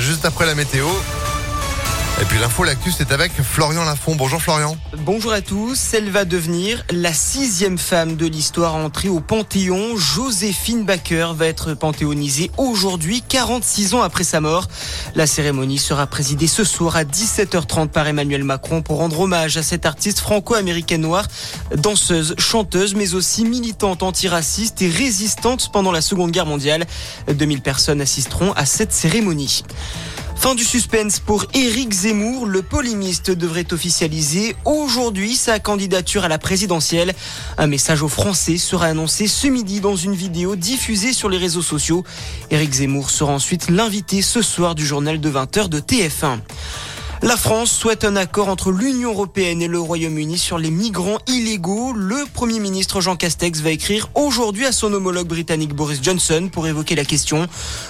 Juste après la météo. Et puis l'info, l'actu, c'est avec Florian Lafont. Bonjour Florian. Bonjour à tous. Elle va devenir la sixième femme de l'histoire à entrer au Panthéon. Joséphine Baker va être panthéonisée aujourd'hui, 46 ans après sa mort. La cérémonie sera présidée ce soir à 17h30 par Emmanuel Macron pour rendre hommage à cette artiste franco-américaine noire, danseuse, chanteuse, mais aussi militante antiraciste et résistante pendant la Seconde Guerre mondiale. 2000 personnes assisteront à cette cérémonie. Fin du suspense pour Éric Zemmour. Le polémiste devrait officialiser aujourd'hui sa candidature à la présidentielle. Un message aux Français sera annoncé ce midi dans une vidéo diffusée sur les réseaux sociaux. Éric Zemmour sera ensuite l'invité ce soir du journal de 20h de TF1. La France souhaite un accord entre l'Union européenne et le Royaume-Uni sur les migrants illégaux. Le Premier ministre Jean Castex va écrire aujourd'hui à son homologue britannique Boris Johnson pour évoquer la question.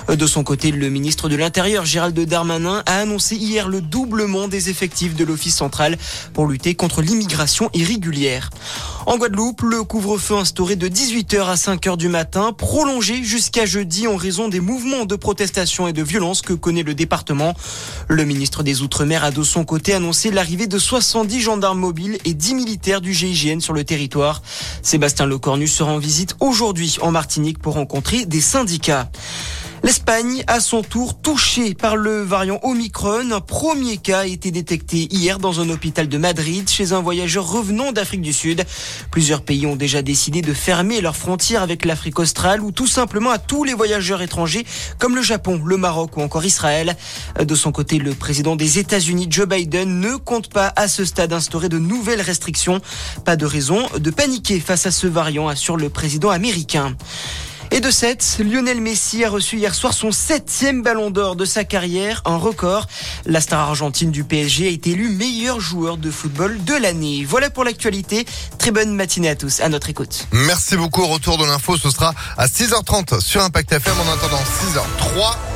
De son côté, le ministre de l'Intérieur Gérald Darmanin a annoncé hier le doublement des effectifs de l'Office central pour lutter contre l'immigration irrégulière. En Guadeloupe, le couvre-feu instauré de 18h à 5h du matin, prolongé jusqu'à jeudi en raison des mouvements de protestation et de violence que connaît le département. Le ministre des Outre-mer a de son côté annoncé l'arrivée de 70 gendarmes mobiles et 10 militaires du GIGN sur le territoire. Sébastien Lecornu sera en visite aujourd'hui en Martinique pour rencontrer des syndicats. L'Espagne, à son tour, touchée par le variant Omicron. Un premier cas a été détecté hier dans un hôpital de Madrid chez un voyageur revenant d'Afrique du Sud. Plusieurs pays ont déjà décidé de fermer leurs frontières avec l'Afrique australe ou tout simplement à tous les voyageurs étrangers comme le Japon, le Maroc ou encore Israël. De son côté, le président des États-Unis, Joe Biden, ne compte pas à ce stade instaurer de nouvelles restrictions. Pas de raison de paniquer face à ce variant, assure le président américain. Et de 7, Lionel Messi a reçu hier soir son septième ballon d'or de sa carrière, un record. La star argentine du PSG a été élue meilleur joueur de football de l'année. Voilà pour l'actualité. Très bonne matinée à tous. À notre écoute. Merci beaucoup. Retour de l'info, ce sera à 6h30 sur Impact FM. En attendant 6h03.